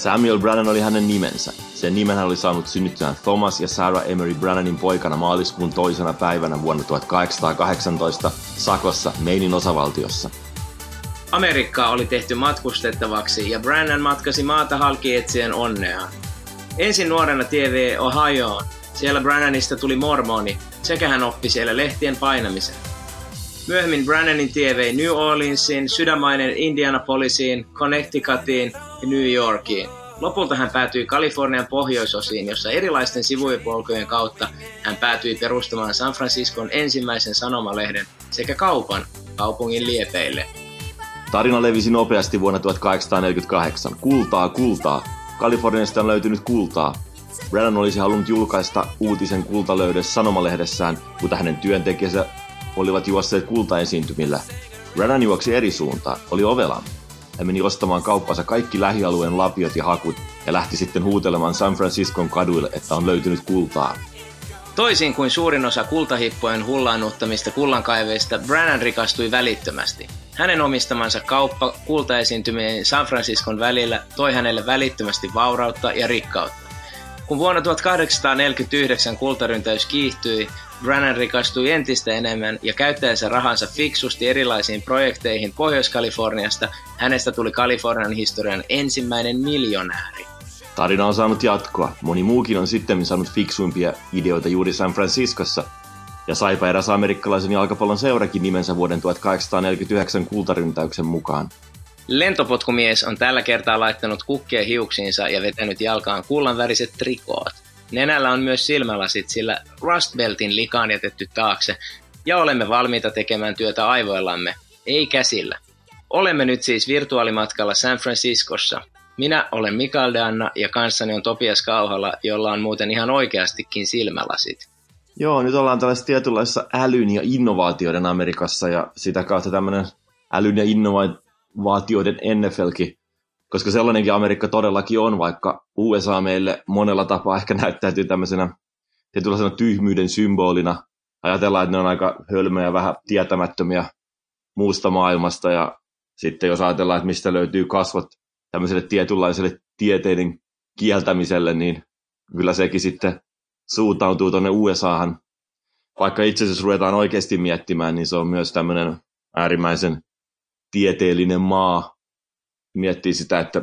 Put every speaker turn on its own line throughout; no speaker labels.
Samuel Brannan oli hänen nimensä. Sen nimen hän oli saanut synnyttyään Thomas ja Sarah Emery Brannanin poikana maaliskuun toisena päivänä vuonna 1818 Sakossa, Mainin osavaltiossa.
Amerikkaa oli tehty matkustettavaksi ja Brannan matkasi maata halki etsien onneaan. Ensin nuorena TV Ohioon. Siellä Brannanista tuli mormoni sekä hän oppi siellä lehtien painamisen. Myöhemmin Brannanin tie vei New Orleansiin, sydämainen Indianapolisiin, Connecticutiin New Yorkiin. Lopulta hän päätyi Kalifornian pohjoisosiin, jossa erilaisten sivupolkujen kautta hän päätyi perustamaan San Franciscon ensimmäisen sanomalehden sekä kaupan kaupungin liepeille.
Tarina levisi nopeasti vuonna 1848. Kultaa, kultaa. Kaliforniasta on löytynyt kultaa. Brennan olisi halunnut julkaista uutisen kultalöydössä sanomalehdessään, mutta hänen työntekijänsä olivat juosseet kultaesiintymillä. Brennan juoksi eri suuntaan, oli ovela. Hän meni ostamaan kauppansa kaikki lähialueen lapiot ja hakut ja lähti sitten huutelemaan San Franciscon kaduille, että on löytynyt kultaa.
Toisin kuin suurin osa kultahippojen hullaannuttamista kullankaiveista, Brannan rikastui välittömästi. Hänen omistamansa kauppa kultaesiintymien San Franciscon välillä toi hänelle välittömästi vaurautta ja rikkautta. Kun vuonna 1849 kultaryntäys kiihtyi, Brannan rikastui entistä enemmän ja käyttäensä rahansa fiksusti erilaisiin projekteihin Pohjois-Kaliforniasta, hänestä tuli Kalifornian historian ensimmäinen miljonääri.
Tarina on saanut jatkoa. Moni muukin on sitten saanut fiksuimpia ideoita juuri San Franciscossa, ja saipa eräs amerikkalaisen jalkapallon seurakin nimensä vuoden 1849 kultaryntäyksen mukaan.
Lentopotkumies on tällä kertaa laittanut kukkia hiuksiinsa ja vetänyt jalkaan kullanväriset trikoot. Nenällä on myös silmälasit, sillä Rust Beltin likaan jätetty taakse, ja olemme valmiita tekemään työtä aivoillamme, ei käsillä. Olemme nyt siis virtuaalimatkalla San Franciscossa. Minä olen Mikael Danna ja kanssani on Topias Kauhala, jolla on muuten ihan oikeastikin silmälasit.
Joo, nyt ollaan tällaisessa tietynlaisessa älyn ja innovaatioiden Amerikassa ja sitä kautta tämmöinen älyn ja innovaatioiden NFLkin koska sellainenkin Amerikka todellakin on, vaikka USA meille monella tapaa ehkä näyttäytyy tämmöisenä tietynlaisena tyhmyyden symbolina. Ajatellaan, että ne on aika hölmöjä vähän tietämättömiä muusta maailmasta ja sitten jos ajatellaan, että mistä löytyy kasvot tämmöiselle tietynlaiselle tieteiden kieltämiselle, niin kyllä sekin sitten suuntautuu tuonne USAhan. Vaikka itse asiassa ruvetaan oikeasti miettimään, niin se on myös tämmöinen äärimmäisen tieteellinen maa, miettii sitä, että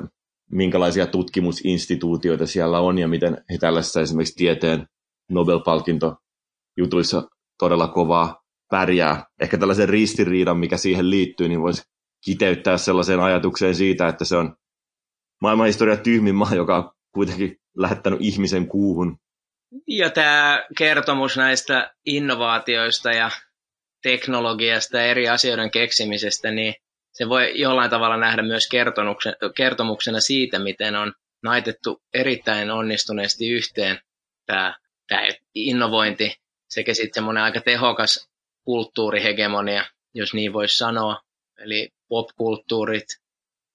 minkälaisia tutkimusinstituutioita siellä on ja miten he tällaisessa esimerkiksi tieteen Nobel-palkintojutuissa todella kovaa pärjää. Ehkä tällaisen ristiriidan, mikä siihen liittyy, niin voisi kiteyttää sellaiseen ajatukseen siitä, että se on maailmanhistoria tyhmin maa, joka on kuitenkin lähettänyt ihmisen kuuhun.
Ja tämä kertomus näistä innovaatioista ja teknologiasta ja eri asioiden keksimisestä, niin se voi jollain tavalla nähdä myös kertomuksena siitä, miten on naitettu erittäin onnistuneesti yhteen tämä, tämä innovointi sekä sitten semmoinen aika tehokas kulttuurihegemonia, jos niin voisi sanoa. Eli popkulttuurit,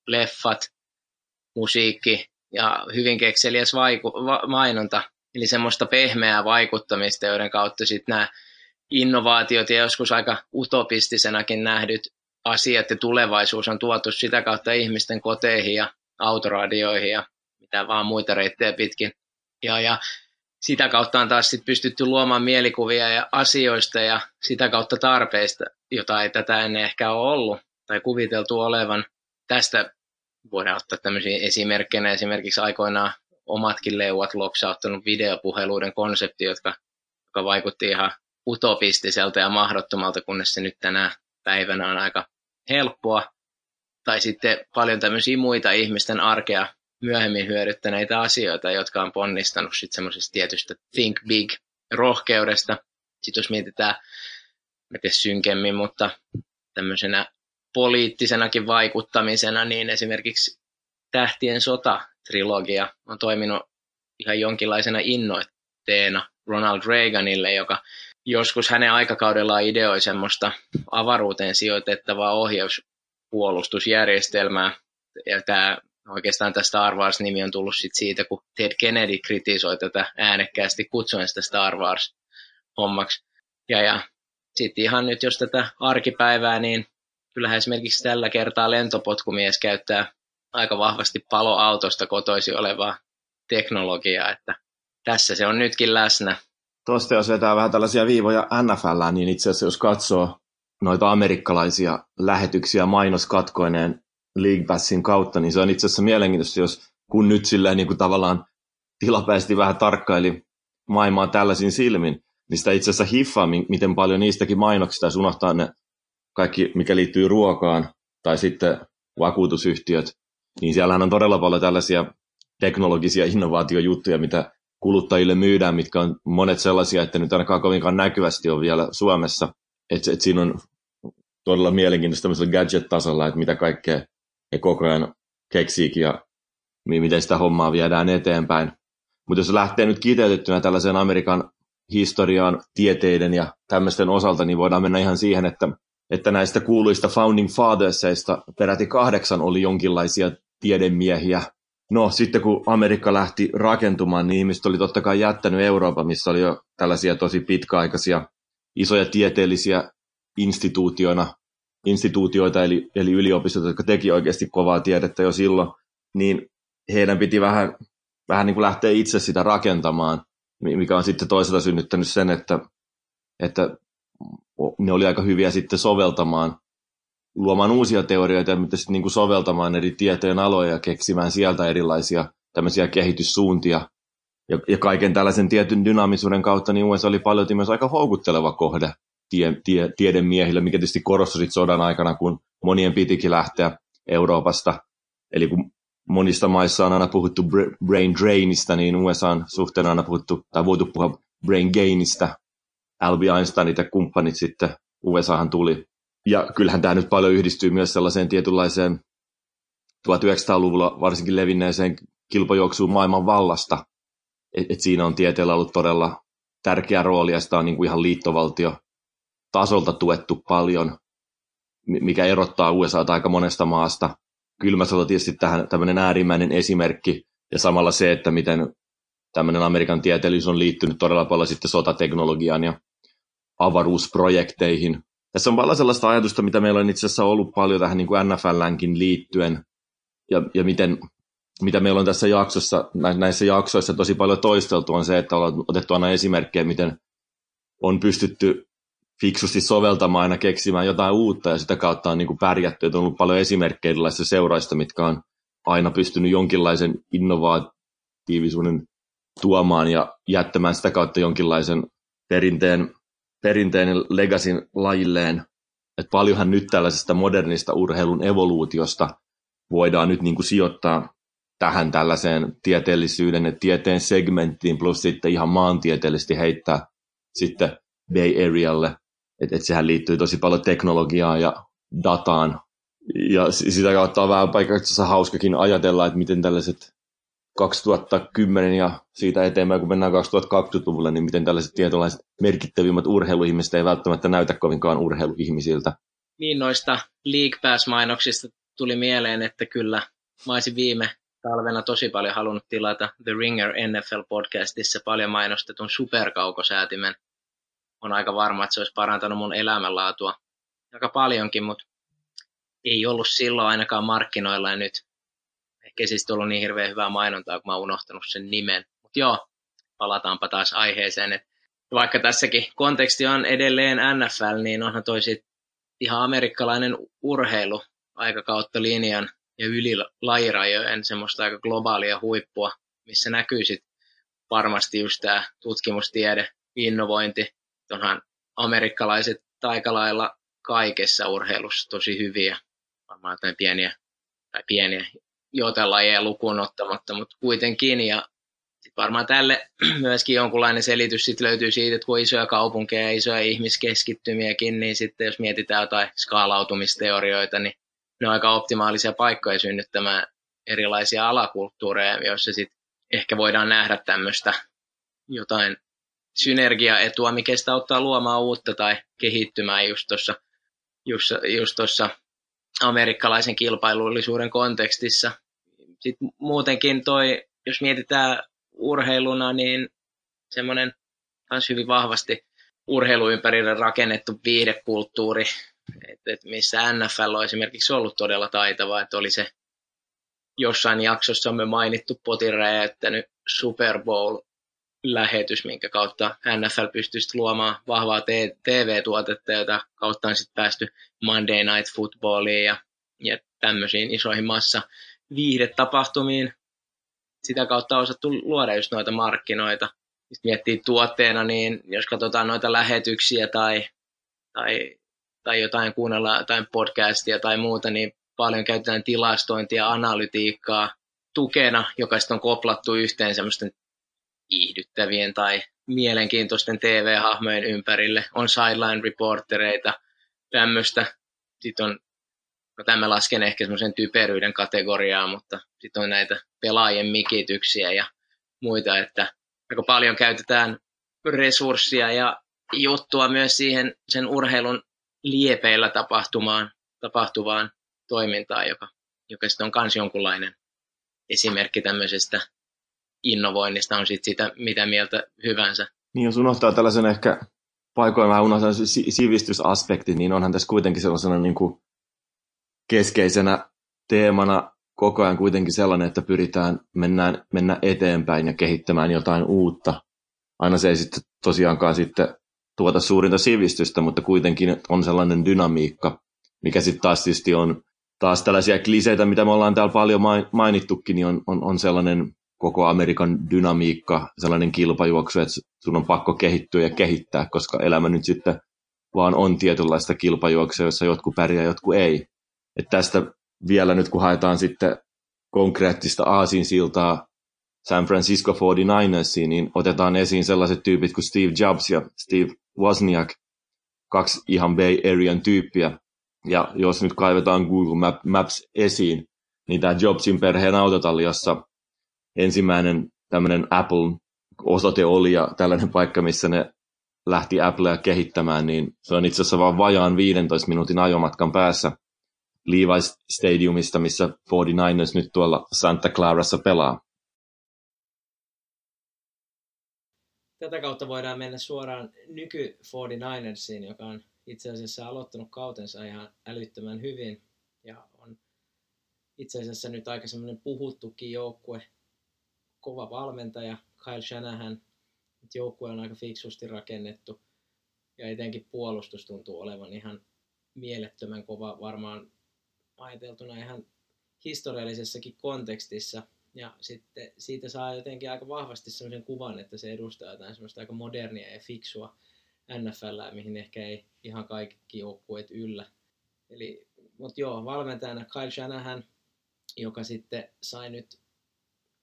leffat, musiikki ja hyvin kekseliäs vaiku- va- mainonta. Eli semmoista pehmeää vaikuttamista, joiden kautta sitten nämä innovaatiot ja joskus aika utopistisenakin nähdyt asiat ja tulevaisuus on tuotu sitä kautta ihmisten koteihin ja autoradioihin ja mitä vaan muita reittejä pitkin. Ja, ja sitä kautta on taas sit pystytty luomaan mielikuvia ja asioista ja sitä kautta tarpeista, jota ei tätä ennen ehkä ole ollut tai kuviteltu olevan. Tästä voidaan ottaa tämmöisiä esimerkkejä, esimerkiksi aikoinaan omatkin leuat loksauttanut videopuheluiden konsepti, jotka, joka vaikutti ihan utopistiselta ja mahdottomalta, kunnes se nyt tänä päivänä on aika helppoa, tai sitten paljon tämmöisiä muita ihmisten arkea myöhemmin hyödyttäneitä asioita, jotka on ponnistanut sitten semmoisesta tietystä think big rohkeudesta. Sitten jos mietitään, mä tiedä synkemmin, mutta tämmöisenä poliittisenakin vaikuttamisena, niin esimerkiksi Tähtien sota-trilogia on toiminut ihan jonkinlaisena innoitteena Ronald Reaganille, joka joskus hänen aikakaudellaan ideoi semmoista avaruuteen sijoitettavaa ohjauspuolustusjärjestelmää. Ja tämä, oikeastaan tämä Star Wars-nimi on tullut sit siitä, kun Ted Kennedy kritisoi tätä äänekkäästi kutsuen sitä Star Wars-hommaksi. Ja, ja sitten ihan nyt, jos tätä arkipäivää, niin kyllähän esimerkiksi tällä kertaa lentopotkumies käyttää aika vahvasti paloautosta kotoisi olevaa teknologiaa, että tässä se on nytkin läsnä.
Tuosta jos vetää vähän tällaisia viivoja NFL, niin itse asiassa jos katsoo noita amerikkalaisia lähetyksiä mainoskatkoineen League Passin kautta, niin se on itse asiassa mielenkiintoista, jos kun nyt silleen niin kuin tavallaan tilapäisesti vähän tarkkaili maailmaa tällaisin silmin, niin sitä itse asiassa hiffaa, miten paljon niistäkin mainoksista, unohtaa ne kaikki, mikä liittyy ruokaan, tai sitten vakuutusyhtiöt, niin siellähän on todella paljon tällaisia teknologisia innovaatiojuttuja, mitä kuluttajille myydään, mitkä on monet sellaisia, että nyt ainakaan kovinkaan näkyvästi on vielä Suomessa. Että et siinä on todella mielenkiintoista tämmöisellä gadget-tasolla, että mitä kaikkea he koko ajan keksiikin ja miten sitä hommaa viedään eteenpäin. Mutta jos lähtee nyt kiteytettynä tällaiseen Amerikan historiaan, tieteiden ja tämmöisten osalta, niin voidaan mennä ihan siihen, että, että näistä kuuluista Founding Fathersista peräti kahdeksan oli jonkinlaisia tiedemiehiä. No sitten kun Amerikka lähti rakentumaan, niin ihmiset oli totta kai jättänyt Euroopan, missä oli jo tällaisia tosi pitkäaikaisia isoja tieteellisiä instituutioina, instituutioita, eli, eli yliopistot, jotka teki oikeasti kovaa tiedettä jo silloin, niin heidän piti vähän, vähän niin kuin lähteä itse sitä rakentamaan, mikä on sitten toisaalta synnyttänyt sen, että, että ne oli aika hyviä sitten soveltamaan, luomaan uusia teorioita, mutta sitten niin kuin soveltamaan eri tieteen aloja ja keksimään sieltä erilaisia tämmöisiä kehityssuuntia. Ja, ja kaiken tällaisen tietyn dynaamisuuden kautta niin USA oli paljon myös aika houkutteleva kohde tie, tie, tiedemiehille, mikä tietysti korostui sodan aikana, kun monien pitikin lähteä Euroopasta. Eli kun monista maissa on aina puhuttu brain drainista, niin suhteen on aina puhuttu, tai voitu puhua brain gainista. Albie Einsteinit ja kumppanit sitten USAhan tuli. Ja kyllähän tämä nyt paljon yhdistyy myös sellaiseen tietynlaiseen 1900-luvulla varsinkin levinneeseen kilpajuoksuun maailman vallasta. Et, et siinä on tieteellä ollut todella tärkeä rooli ja sitä on niin kuin ihan liittovaltio tasolta tuettu paljon, mikä erottaa USA aika monesta maasta kylmä sota tietysti tähän tämmöinen äärimmäinen esimerkki, ja samalla se, että miten tämmöinen Amerikan tieteellisyys on liittynyt todella paljon sitten sotateknologiaan ja avaruusprojekteihin. Tässä on paljon sellaista ajatusta, mitä meillä on itse asiassa ollut paljon tähän niin kuin NFLnkin liittyen, ja, ja miten, mitä meillä on tässä jaksossa, näissä jaksoissa tosi paljon toisteltu, on se, että ollaan otettu aina esimerkkejä, miten on pystytty fiksusti soveltamaan aina keksimään jotain uutta ja sitä kautta on niin kuin pärjätty. Että on ollut paljon esimerkkejä erilaisista seuraista, mitkä on aina pystynyt jonkinlaisen innovatiivisuuden tuomaan ja jättämään sitä kautta jonkinlaisen perinteen, perinteen legasin lajilleen. Et paljonhan nyt tällaisesta modernista urheilun evoluutiosta voidaan nyt niin kuin sijoittaa tähän tällaiseen tieteellisyyden ja tieteen segmenttiin, plus sitten ihan maantieteellisesti heittää sitten Bay Arealle että et sehän liittyy tosi paljon teknologiaan ja dataan. Ja sitä kautta on vähän paikassa hauskakin ajatella, että miten tällaiset 2010 ja siitä eteenpäin, kun mennään 2020-luvulle, niin miten tällaiset tietynlaiset merkittävimmät urheiluihmiset ei välttämättä näytä kovinkaan urheiluihmisiltä.
Niin noista League Pass-mainoksista tuli mieleen, että kyllä mä olisin viime talvena tosi paljon halunnut tilata The Ringer NFL-podcastissa paljon mainostetun superkaukosäätimen on aika varma, että se olisi parantanut mun elämänlaatua aika paljonkin, mutta ei ollut silloin ainakaan markkinoilla ja nyt ehkä siis tullut niin hirveän hyvää mainontaa, kun mä oon unohtanut sen nimen. Mutta joo, palataanpa taas aiheeseen, että vaikka tässäkin konteksti on edelleen NFL, niin onhan toi sit ihan amerikkalainen urheilu aika kautta linjan ja yli lajirajojen semmoista aika globaalia huippua, missä näkyy sit varmasti just tämä tutkimustiede, innovointi, onhan amerikkalaiset aika lailla kaikessa urheilussa tosi hyviä. Varmaan jotain pieniä, tai pieniä jotain lajeja lukuun ottamatta, mutta kuitenkin. Ja sit varmaan tälle myöskin jonkunlainen selitys sit löytyy siitä, että kun on isoja kaupunkeja ja isoja ihmiskeskittymiäkin, niin sitten jos mietitään jotain skaalautumisteorioita, niin ne on aika optimaalisia paikkoja synnyttämään erilaisia alakulttuureja, joissa sitten ehkä voidaan nähdä tämmöistä jotain synergiaetua, mikä sitä auttaa luomaan uutta tai kehittymään just tuossa just, just amerikkalaisen kilpailullisuuden kontekstissa. Sitten muutenkin toi, jos mietitään urheiluna, niin semmoinen myös hyvin vahvasti urheiluympärille rakennettu viidekulttuuri, että et missä NFL on esimerkiksi ollut todella taitava, että oli se jossain jaksossa on me mainittu potin räjäyttänyt Super Bowl lähetys, minkä kautta NFL pystyisi luomaan vahvaa TV-tuotetta, jota kautta on sitten päästy Monday Night Footballiin ja, ja tämmöisiin isoihin massa viihdetapahtumiin. Sitä kautta on osattu luoda just noita markkinoita. Sitten miettii tuotteena, niin jos katsotaan noita lähetyksiä tai, tai, tai jotain kuunnella jotain podcastia tai muuta, niin paljon käytetään tilastointia, analytiikkaa tukena, joka sitten on koplattu yhteen semmoisten viihdyttävien tai mielenkiintoisten TV-hahmojen ympärille. On sideline reportereita, tämmöistä. Sitten on, no tämä lasken ehkä semmoisen typeryyden kategoriaa, mutta sitten on näitä pelaajien mikityksiä ja muita, että aika paljon käytetään resurssia ja juttua myös siihen sen urheilun liepeillä tapahtumaan, tapahtuvaan toimintaan, joka, joka sitten on myös jonkunlainen esimerkki tämmöisestä innovoinnista, on sitten sitä mitä mieltä hyvänsä.
Niin jos unohtaa tällaisen ehkä paikoin vähän unohtaa sivistysaspekti, niin onhan tässä kuitenkin sellaisena niin kuin keskeisenä teemana koko ajan kuitenkin sellainen, että pyritään mennään, mennä eteenpäin ja kehittämään jotain uutta. Aina se ei sitten tosiaankaan sitten tuota suurinta sivistystä, mutta kuitenkin on sellainen dynamiikka, mikä sitten taas tietysti on taas tällaisia kliseitä, mitä me ollaan täällä paljon mainittukin, niin on, on, on sellainen koko Amerikan dynamiikka, sellainen kilpajuoksu, että sun on pakko kehittyä ja kehittää, koska elämä nyt sitten vaan on tietynlaista kilpajuoksua, jossa jotkut pärjää, jotkut ei. Et tästä vielä nyt, kun haetaan sitten konkreettista aasinsiltaa San Francisco 49ersiin, niin otetaan esiin sellaiset tyypit kuin Steve Jobs ja Steve Wozniak, kaksi ihan Bay Arean tyyppiä. Ja jos nyt kaivetaan Google Maps esiin, niin tämä Jobsin perheen autotalli, jossa ensimmäinen tämmöinen Apple-osoite oli ja tällainen paikka, missä ne lähti Applea kehittämään, niin se on itse asiassa vain vajaan 15 minuutin ajomatkan päässä Levi's Stadiumista, missä 49ers nyt tuolla Santa Clarassa pelaa.
Tätä kautta voidaan mennä suoraan nyky 49ersiin, joka on itse asiassa aloittanut kautensa ihan älyttömän hyvin. Ja on itse asiassa nyt aika semmoinen puhuttukin joukkue, kova valmentaja, Kyle Shanahan, joukkue on aika fiksusti rakennettu. Ja etenkin puolustus tuntuu olevan ihan mielettömän kova. Varmaan ajateltuna ihan historiallisessakin kontekstissa. Ja sitten siitä saa jotenkin aika vahvasti sellaisen kuvan, että se edustaa jotain semmoista aika modernia ja fiksua NFL, mihin ehkä ei ihan kaikki joukkueet yllä. Eli, mutta joo, valmentajana Kyle Shanahan, joka sitten sai nyt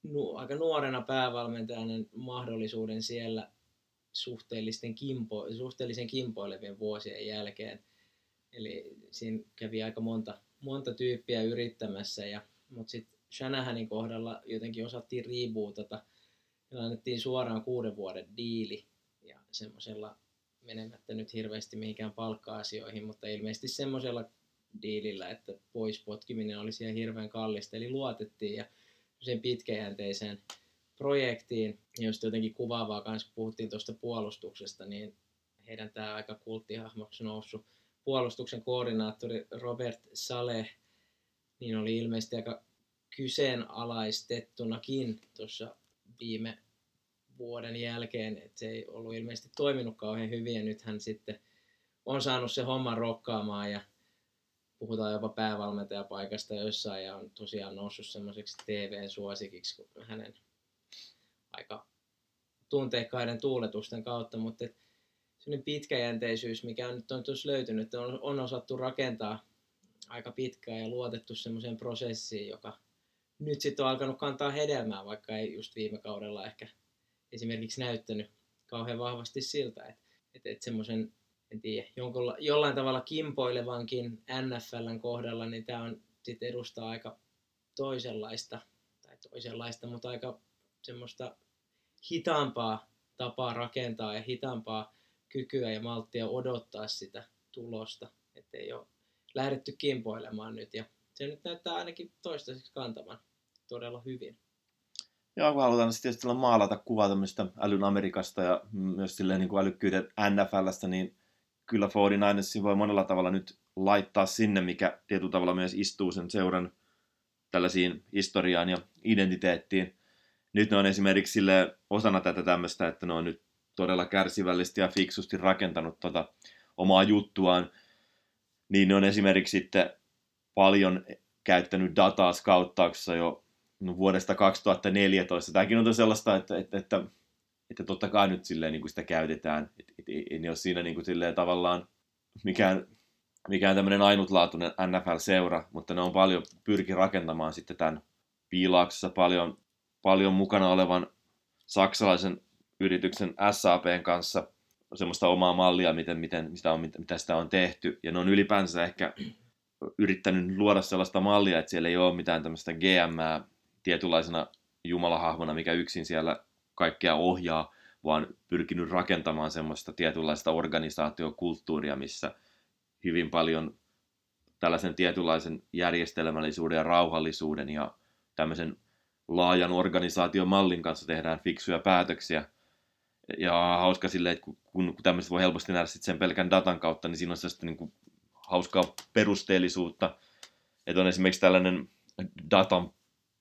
nu, aika nuorena päävalmentajana mahdollisuuden siellä suhteellisten kimpo, suhteellisen kimpoilevien vuosien jälkeen. Eli siinä kävi aika monta, monta tyyppiä yrittämässä, ja, mutta sitten Shanahanin kohdalla jotenkin osattiin rebootata ja annettiin suoraan kuuden vuoden diili ja semmoisella menemättä nyt hirveästi mihinkään palkka-asioihin, mutta ilmeisesti semmoisella diilillä, että pois potkiminen oli siellä hirveän kallista, eli luotettiin ja sen pitkäjänteiseen projektiin, josta jotenkin kuvaavaa kanssa puhuttiin tuosta puolustuksesta, niin heidän tämä aika kulttihahmoksi noussut puolustuksen koordinaattori Robert Saleh, niin oli ilmeisesti aika kyseenalaistettunakin tuossa viime vuoden jälkeen, että se ei ollut ilmeisesti toiminut kauhean hyvin ja nyt hän sitten on saanut se homman rokkaamaan ja puhutaan jopa päävalmentajapaikasta jossain ja on tosiaan noussut semmoiseksi TV-suosikiksi hänen aika tunteikkaiden tuuletusten kautta, mutta pitkäjänteisyys, mikä on nyt on tuossa löytynyt, on, on osattu rakentaa aika pitkään ja luotettu semmoiseen prosessiin, joka nyt sitten on alkanut kantaa hedelmää, vaikka ei just viime kaudella ehkä esimerkiksi näyttänyt kauhean vahvasti siltä, että, että, että semmoisen en tiedä, jonkulla, jollain tavalla kimpoilevankin NFLn kohdalla, niin tämä on sitten edustaa aika toisenlaista, tai toisenlaista, mutta aika semmoista hitaampaa tapaa rakentaa ja hitaampaa kykyä ja malttia odottaa sitä tulosta, ettei ole lähdetty kimpoilemaan nyt, ja se nyt näyttää ainakin toistaiseksi kantavan todella hyvin.
Joo, kun halutaan sitten tietysti maalata kuvaa tämmöistä älyn Amerikasta ja myös silleen niin kuin älykkyyden NFLstä, niin kyllä 49ersin voi monella tavalla nyt laittaa sinne, mikä tietyllä tavalla myös istuu sen seuran tällaisiin historiaan ja identiteettiin. Nyt ne on esimerkiksi sille osana tätä tämmöistä, että ne on nyt todella kärsivällisesti ja fiksusti rakentanut tota omaa juttuaan, niin ne on esimerkiksi sitten paljon käyttänyt dataa skauttauksessa jo no, vuodesta 2014. Tämäkin on sellaista, että, että, että, että totta kai nyt silleen niin kuin sitä käytetään. Et, et, ei ole siinä niin kuin silleen tavallaan mikään, mikään tämmöinen ainutlaatuinen NFL-seura, mutta ne on paljon pyrki rakentamaan sitten tämän piilauksessa paljon, paljon mukana olevan saksalaisen yrityksen SAPn kanssa semmoista omaa mallia, miten, miten, mitä, on, mitä sitä on tehty. Ja ne on ylipäänsä ehkä yrittänyt luoda sellaista mallia, että siellä ei ole mitään tämmöistä GM tietynlaisena jumalahahmona, mikä yksin siellä kaikkea ohjaa, vaan pyrkinyt rakentamaan semmoista tietynlaista organisaatiokulttuuria, missä hyvin paljon tällaisen tietynlaisen järjestelmällisyyden ja rauhallisuuden ja tämmöisen laajan organisaation mallin kanssa tehdään fiksuja päätöksiä. Ja hauska silleen, että kun, kun tämmöistä voi helposti nähdä sen pelkän datan kautta, niin siinä on sellaista niin kuin hauskaa perusteellisuutta. Että on esimerkiksi tällainen datan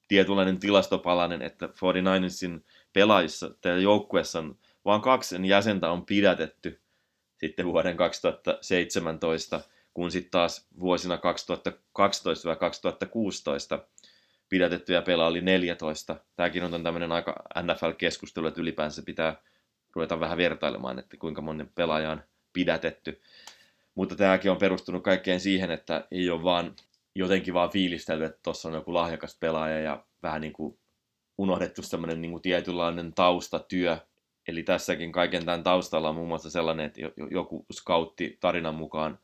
tietynlainen tilastopalanen, että 49ersin pelaajissa tai joukkueessa on vain kaksi jäsentä on pidätetty sitten vuoden 2017, kun sitten taas vuosina 2012-2016 pidätettyjä pelaajia oli 14. Tämäkin on tämmöinen aika NFL-keskustelu, että ylipäänsä pitää ruveta vähän vertailemaan, että kuinka monen pelaaja on pidätetty. Mutta tämäkin on perustunut kaikkeen siihen, että ei ole vaan jotenkin vaan fiilistelty, että tuossa on joku lahjakas pelaaja ja vähän niin kuin unohdettu semmoinen niin kuin tietynlainen taustatyö. Eli tässäkin kaiken tämän taustalla on muun muassa sellainen, että joku scoutti tarinan mukaan,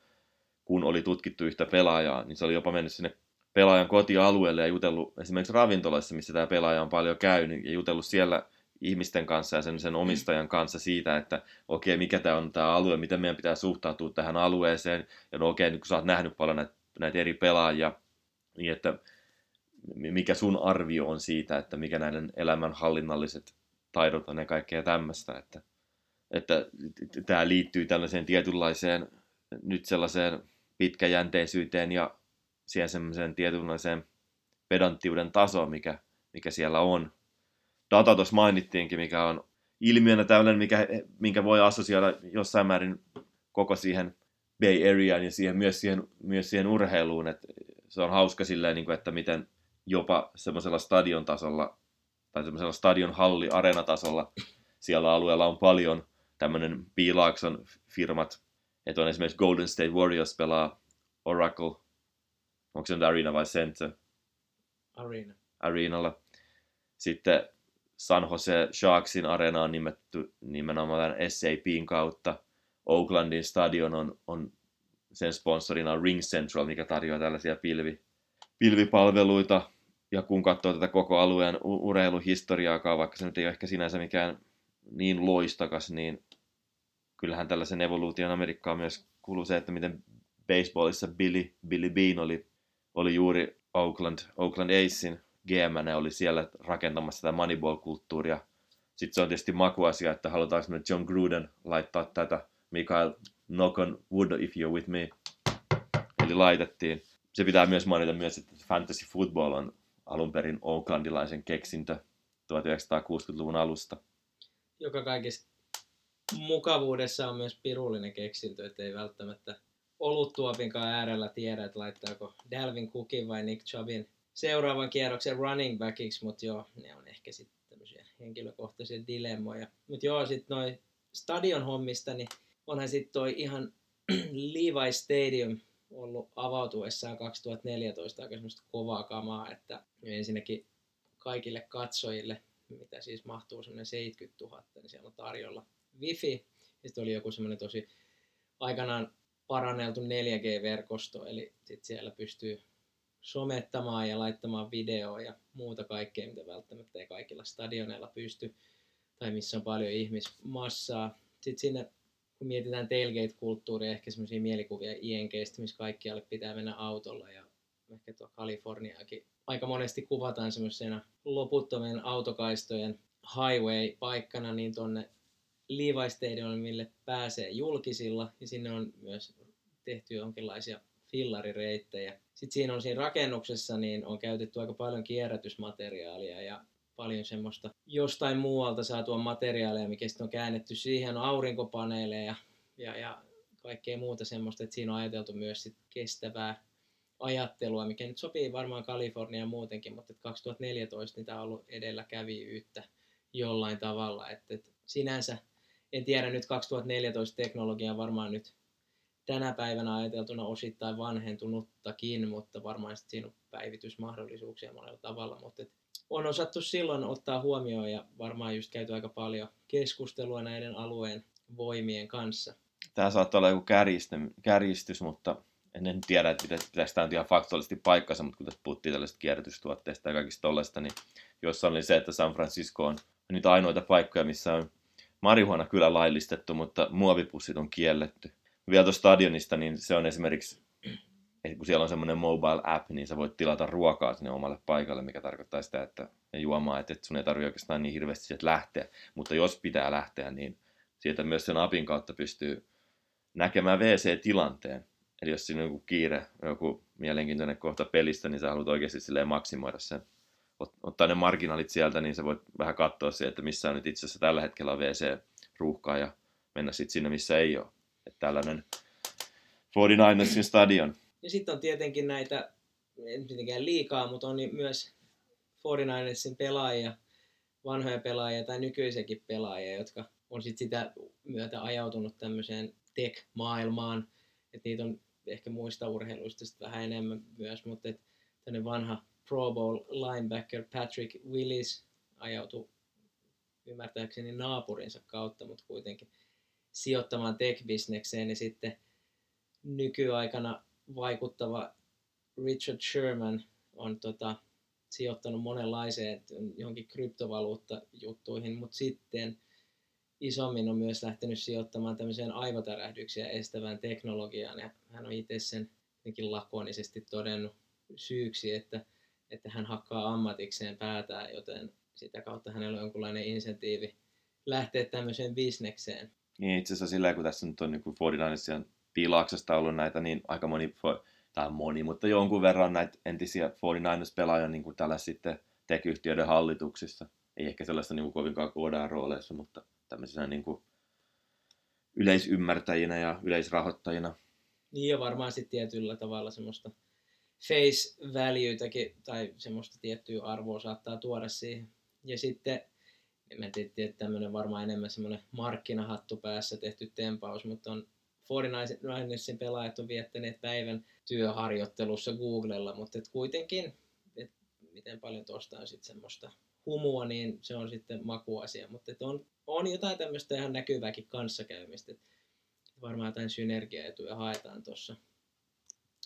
kun oli tutkittu yhtä pelaajaa, niin se oli jopa mennyt sinne pelaajan kotialueelle ja jutellut esimerkiksi ravintolassa, missä tämä pelaaja on paljon käynyt, ja jutellut siellä ihmisten kanssa ja sen, sen omistajan kanssa siitä, että okei, okay, mikä tämä on tämä alue, miten meidän pitää suhtautua tähän alueeseen, ja no okei, okay, kun sä oot nähnyt paljon näitä, näitä eri pelaajia, niin että mikä sun arvio on siitä, että mikä näiden elämänhallinnalliset taidot on ja kaikkea tämmöistä, että, että tämä liittyy tällaiseen tietynlaiseen nyt sellaiseen pitkäjänteisyyteen ja siihen semmoiseen tietynlaiseen pedanttiuden tasoon, mikä, mikä siellä on. Data tuossa mainittiinkin, mikä on ilmiönä tällainen, mikä, minkä voi assosioida jossain määrin koko siihen Bay Areaan ja siihen, myös, siihen, myös siihen urheiluun. Että se on hauska silleen, niin kuin, että miten jopa semmoisella stadion tasolla tai semmoisella stadion halli areenatasolla siellä alueella on paljon tämmöinen Piilaakson firmat, että on esimerkiksi Golden State Warriors pelaa Oracle, onko se nyt Arena vai Center?
Arena.
Arenalla. Sitten San Jose Sharksin areena on nimetty nimenomaan SAPin kautta. Oaklandin stadion on, on sen sponsorina Ring Central, mikä tarjoaa tällaisia pilvi, pilvipalveluita. Ja kun katsoo tätä koko alueen urheiluhistoriaa, vaikka se nyt ei ole ehkä sinänsä mikään niin loistakas, niin kyllähän tällaisen evoluution Amerikkaan myös kuuluu se, että miten baseballissa Billy, Billy Bean oli, oli juuri Oakland, Oakland Acein GM oli siellä rakentamassa tätä Moneyball-kulttuuria. Sitten se on tietysti makuasia, että halutaanko me John Gruden laittaa tätä Mikael knock on wood if you're with me. Eli laitettiin. Se pitää myös mainita myös, että fantasy football on alun perin Oaklandilaisen keksintö 1960-luvun alusta.
Joka kaikissa mukavuudessa on myös pirullinen keksintö, että ei välttämättä oluttuopinkaan äärellä tiedä, että laittaako Dalvin Cookin vai Nick Chubbin seuraavan kierroksen running backiksi, mutta joo, ne on ehkä sitten tämmöisiä henkilökohtaisia dilemmoja. Mutta joo, sitten noin stadion hommista, niin onhan sitten toi ihan Levi Stadium ollut avautuessaan 2014 aika semmoista kovaa kamaa, että ensinnäkin kaikille katsojille, mitä siis mahtuu semmoinen 70 000, niin siellä on tarjolla wifi. Ja sitten oli joku semmoinen tosi aikanaan paranneltu 4G-verkosto, eli sitten siellä pystyy somettamaan ja laittamaan videoa ja muuta kaikkea, mitä välttämättä ei kaikilla stadioneilla pysty, tai missä on paljon ihmismassaa. Sitten siinä, kun mietitään tailgate-kulttuuria, ehkä semmoisia mielikuvia INGstä, missä kaikkialle pitää mennä autolla, ja ehkä tuo Kaliforniakin aika monesti kuvataan semmoisena loputtomien autokaistojen highway-paikkana, niin tonne Levi Stadionille pääsee julkisilla, ja sinne on myös tehty jonkinlaisia fillarireittejä. Sitten siinä on siinä rakennuksessa, niin on käytetty aika paljon kierrätysmateriaalia ja paljon semmoista jostain muualta saatua materiaalia, mikä sitten on käännetty siihen, aurinkopaneeleja ja, ja kaikkea muuta semmoista, että siinä on ajateltu myös sit kestävää ajattelua, mikä nyt sopii varmaan Kaliforniaan muutenkin, mutta 2014 niin tämä on ollut edelläkävijyyttä jollain tavalla. Että, että sinänsä en tiedä nyt 2014 teknologia varmaan nyt tänä päivänä ajateltuna osittain vanhentunuttakin, mutta varmaan siinä on päivitysmahdollisuuksia monella tavalla. Mutta et on osattu silloin ottaa huomioon ja varmaan just käyty aika paljon keskustelua näiden alueen voimien kanssa.
Tämä saattaa olla joku kärjistys, mutta en tiedä, että pitäisi, tämä ihan faktuaalisesti paikkansa, mutta kun tässä puhuttiin tällaista kierrätystuotteista ja kaikista tollaista, niin jossa oli se, että San Francisco on nyt ainoita paikkoja, missä on marihuana kyllä laillistettu, mutta muovipussit on kielletty. Vielä tuosta stadionista, niin se on esimerkiksi, kun siellä on semmoinen mobile app, niin sä voit tilata ruokaa sinne omalle paikalle, mikä tarkoittaa sitä, että ja juomaa, että sun ei tarvitse oikeastaan niin hirveästi sieltä lähteä. Mutta jos pitää lähteä, niin sieltä myös sen appin kautta pystyy näkemään WC-tilanteen. Eli jos siinä on joku kiire, joku mielenkiintoinen kohta pelistä, niin sä haluat oikeasti silleen maksimoida sen. Ottaa ne marginaalit sieltä, niin sä voit vähän katsoa se, että missä on nyt itse asiassa tällä hetkellä on WC-ruuhkaa ja mennä sitten sinne, missä ei ole. Että tällainen 49ersin stadion.
Ja sitten on tietenkin näitä, ei mitenkään liikaa, mutta on myös 49ersin pelaajia, vanhoja pelaajia tai nykyisenkin pelaajia, jotka on sitten sitä myötä ajautunut tämmöiseen tech-maailmaan. Että niitä on ehkä muista urheiluista vähän enemmän myös, mutta et vanha Pro Bowl linebacker Patrick Willis ajautui ymmärtääkseni naapurinsa kautta, mutta kuitenkin sijoittamaan tech-bisnekseen, niin sitten nykyaikana vaikuttava Richard Sherman on tota, sijoittanut monenlaiseen johonkin kryptovaluutta-juttuihin, mutta sitten isommin on myös lähtenyt sijoittamaan tämmöiseen aivotärähdyksiä estävään teknologiaan, ja hän on itse sen lakonisesti todennut syyksi, että, että hän hakkaa ammatikseen päätään, joten sitä kautta hänellä on jonkunlainen insentiivi lähteä tämmöiseen bisnekseen.
Niin itse asiassa sillä kun tässä nyt on niin 49 tilauksesta ollut näitä, niin aika moni, tai moni, mutta jonkun verran näitä entisiä 49ers-pelaajia niin kuin tällä sitten tech-yhtiöiden hallituksissa. Ei ehkä sellaista niin kuin kovinkaan koodaan rooleissa, mutta tämmöisenä niin kuin yleisymmärtäjinä ja yleisrahoittajina.
Niin ja varmaan sitten tietyllä tavalla semmoista face valuetäkin tai semmoista tiettyä arvoa saattaa tuoda siihen. Ja sitten, tiedä, että tämmöinen varmaan enemmän semmoinen markkinahattu päässä tehty tempaus, mutta on 49ersin pelaajat on viettäneet päivän työharjoittelussa Googlella, mutta et kuitenkin, et miten paljon tuosta on sitten semmoista humua, niin se on sitten makuasia, mutta on, on jotain tämmöistä ihan näkyvääkin kanssakäymistä, et varmaan jotain synergiaetuja haetaan tuossa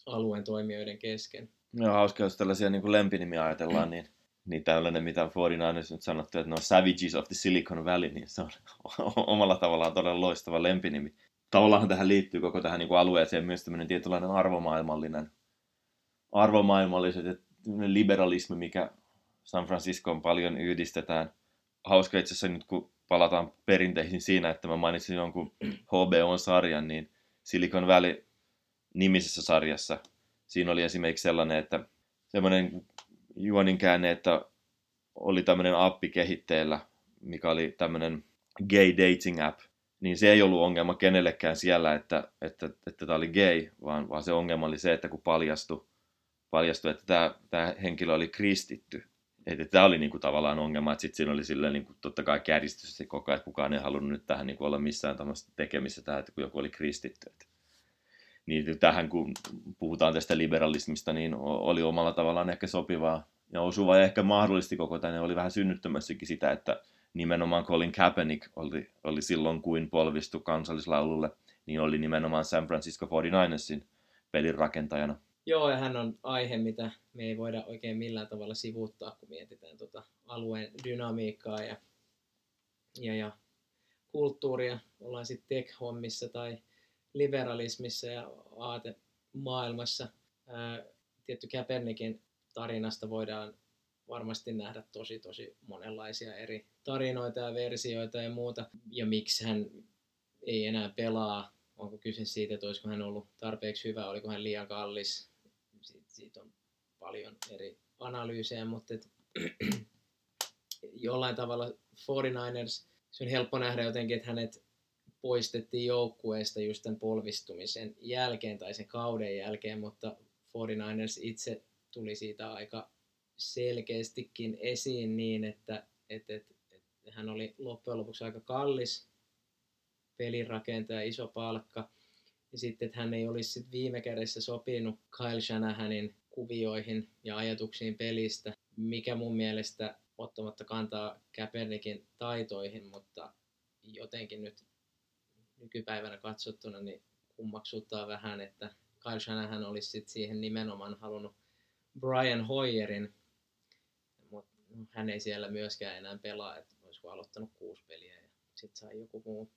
alueen toimijoiden kesken.
Joo, hauska, jos tällaisia niin lempinimiä ajatellaan, niin, niin tällainen, mitä 49ers nyt sanottu, että ne on Savages of the Silicon Valley, niin se on omalla tavallaan todella loistava lempinimi. Tavallaan tähän liittyy koko tähän niin kuin alueeseen myös tämmöinen tietynlainen arvomaailmallinen, arvomaailmalliset ja liberalismi, mikä San Franciscoon paljon yhdistetään. Hauska itse asiassa nyt, kun palataan perinteisiin siinä, että mä mainitsin jonkun HBO-sarjan, niin Silicon Valley nimisessä sarjassa. Siinä oli esimerkiksi sellainen, että semmoinen juonin käänne, että oli tämmöinen appi kehitteellä, mikä oli tämmöinen gay dating app, niin se ei ollut ongelma kenellekään siellä, että, että, että tämä oli gay, vaan, vaan se ongelma oli se, että kun paljastui, paljastui että tämä, tämä henkilö oli kristitty, että tämä oli niinku tavallaan ongelma, että sitten siinä oli silleen niinku, totta kai kärjistys se koko ajan, että kukaan ei halunnut nyt tähän niinku olla missään tämmöistä tekemistä tähän, että kun joku oli kristitty. Että niin tähän kun puhutaan tästä liberalismista, niin oli omalla tavallaan ehkä sopivaa ja osuva ja ehkä mahdollisesti koko tänne oli vähän synnyttämässäkin sitä, että nimenomaan Colin Kaepernick oli, oli silloin kuin polvistu kansallislaululle, niin oli nimenomaan San Francisco 49ersin pelin rakentajana.
Joo, ja hän on aihe, mitä me ei voida oikein millään tavalla sivuuttaa, kun mietitään tuota alueen dynamiikkaa ja, ja, ja kulttuuria. Ollaan sitten tech-hommissa tai liberalismissa ja aatemaailmassa. Ää, tietty Kaepernickin tarinasta voidaan varmasti nähdä tosi tosi monenlaisia eri tarinoita ja versioita ja muuta. Ja miksi hän ei enää pelaa onko kyse siitä, että olisiko hän ollut tarpeeksi hyvä, oliko hän liian kallis. Siitä, siitä on paljon eri analyysejä, mutta et, jollain tavalla 49ers, se on helppo nähdä jotenkin, että hänet poistettiin joukkueesta just tämän polvistumisen jälkeen tai sen kauden jälkeen, mutta 49ers itse tuli siitä aika selkeästikin esiin niin, että, että, että, että hän oli loppujen lopuksi aika kallis pelirakentaja, iso palkka. Ja sitten, että hän ei olisi sit viime kädessä sopinut Kyle Shanahanin kuvioihin ja ajatuksiin pelistä, mikä mun mielestä ottamatta kantaa Kaepernickin taitoihin, mutta jotenkin nyt nykypäivänä katsottuna niin kummaksuttaa vähän, että Kyle Shanahan olisi sit siihen nimenomaan halunnut Brian Hoyerin, mutta hän ei siellä myöskään enää pelaa, että olisiko aloittanut kuusi peliä ja sitten sai joku muu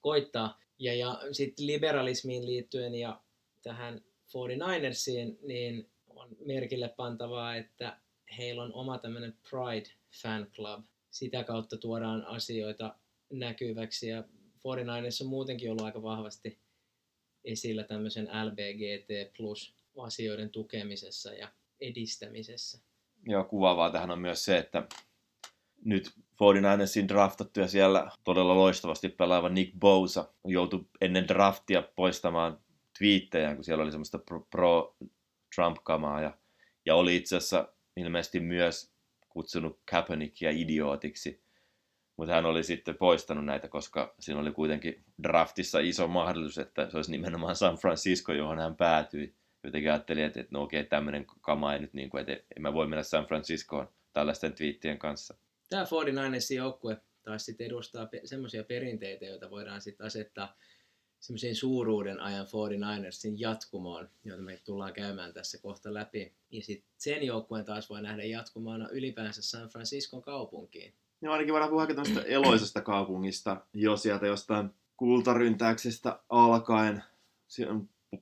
koittaa. Ja, ja sitten liberalismiin liittyen ja tähän 49ersiin, niin on merkille pantavaa, että heillä on oma tämmöinen Pride Fan Club. Sitä kautta tuodaan asioita näkyväksi ja 49ers on muutenkin ollut aika vahvasti esillä tämmöisen LBGT plus asioiden tukemisessa ja edistämisessä.
Joo, kuvaavaa tähän on myös se, että nyt 49ersin draftattu ja siellä todella loistavasti pelaava Nick Bosa joutui ennen draftia poistamaan twiittejä, kun siellä oli semmoista pro-Trump-kamaa ja, ja oli itse asiassa ilmeisesti myös kutsunut Kaepernickia idiootiksi, mutta hän oli sitten poistanut näitä, koska siinä oli kuitenkin draftissa iso mahdollisuus, että se olisi nimenomaan San Francisco, johon hän päätyi. Jotenkin ajattelin, että, että no okei, tämmöinen kama ei nyt, niin kuin, että en mä voi mennä San Franciscoon tällaisten twiittien kanssa.
Tämä 49ersin joukkue taas sitten edustaa pe- semmoisia perinteitä, joita voidaan sitten asettaa semmoisiin suuruuden ajan 49ersin jatkumoon, joita me tullaan käymään tässä kohta läpi. Ja sitten sen joukkueen taas voi nähdä jatkumoona ylipäänsä San Franciscon kaupunkiin.
Ja ainakin voidaan puhua tämmöistä eloisesta kaupungista, jo sieltä jostain kultaryntäyksestä alkaen.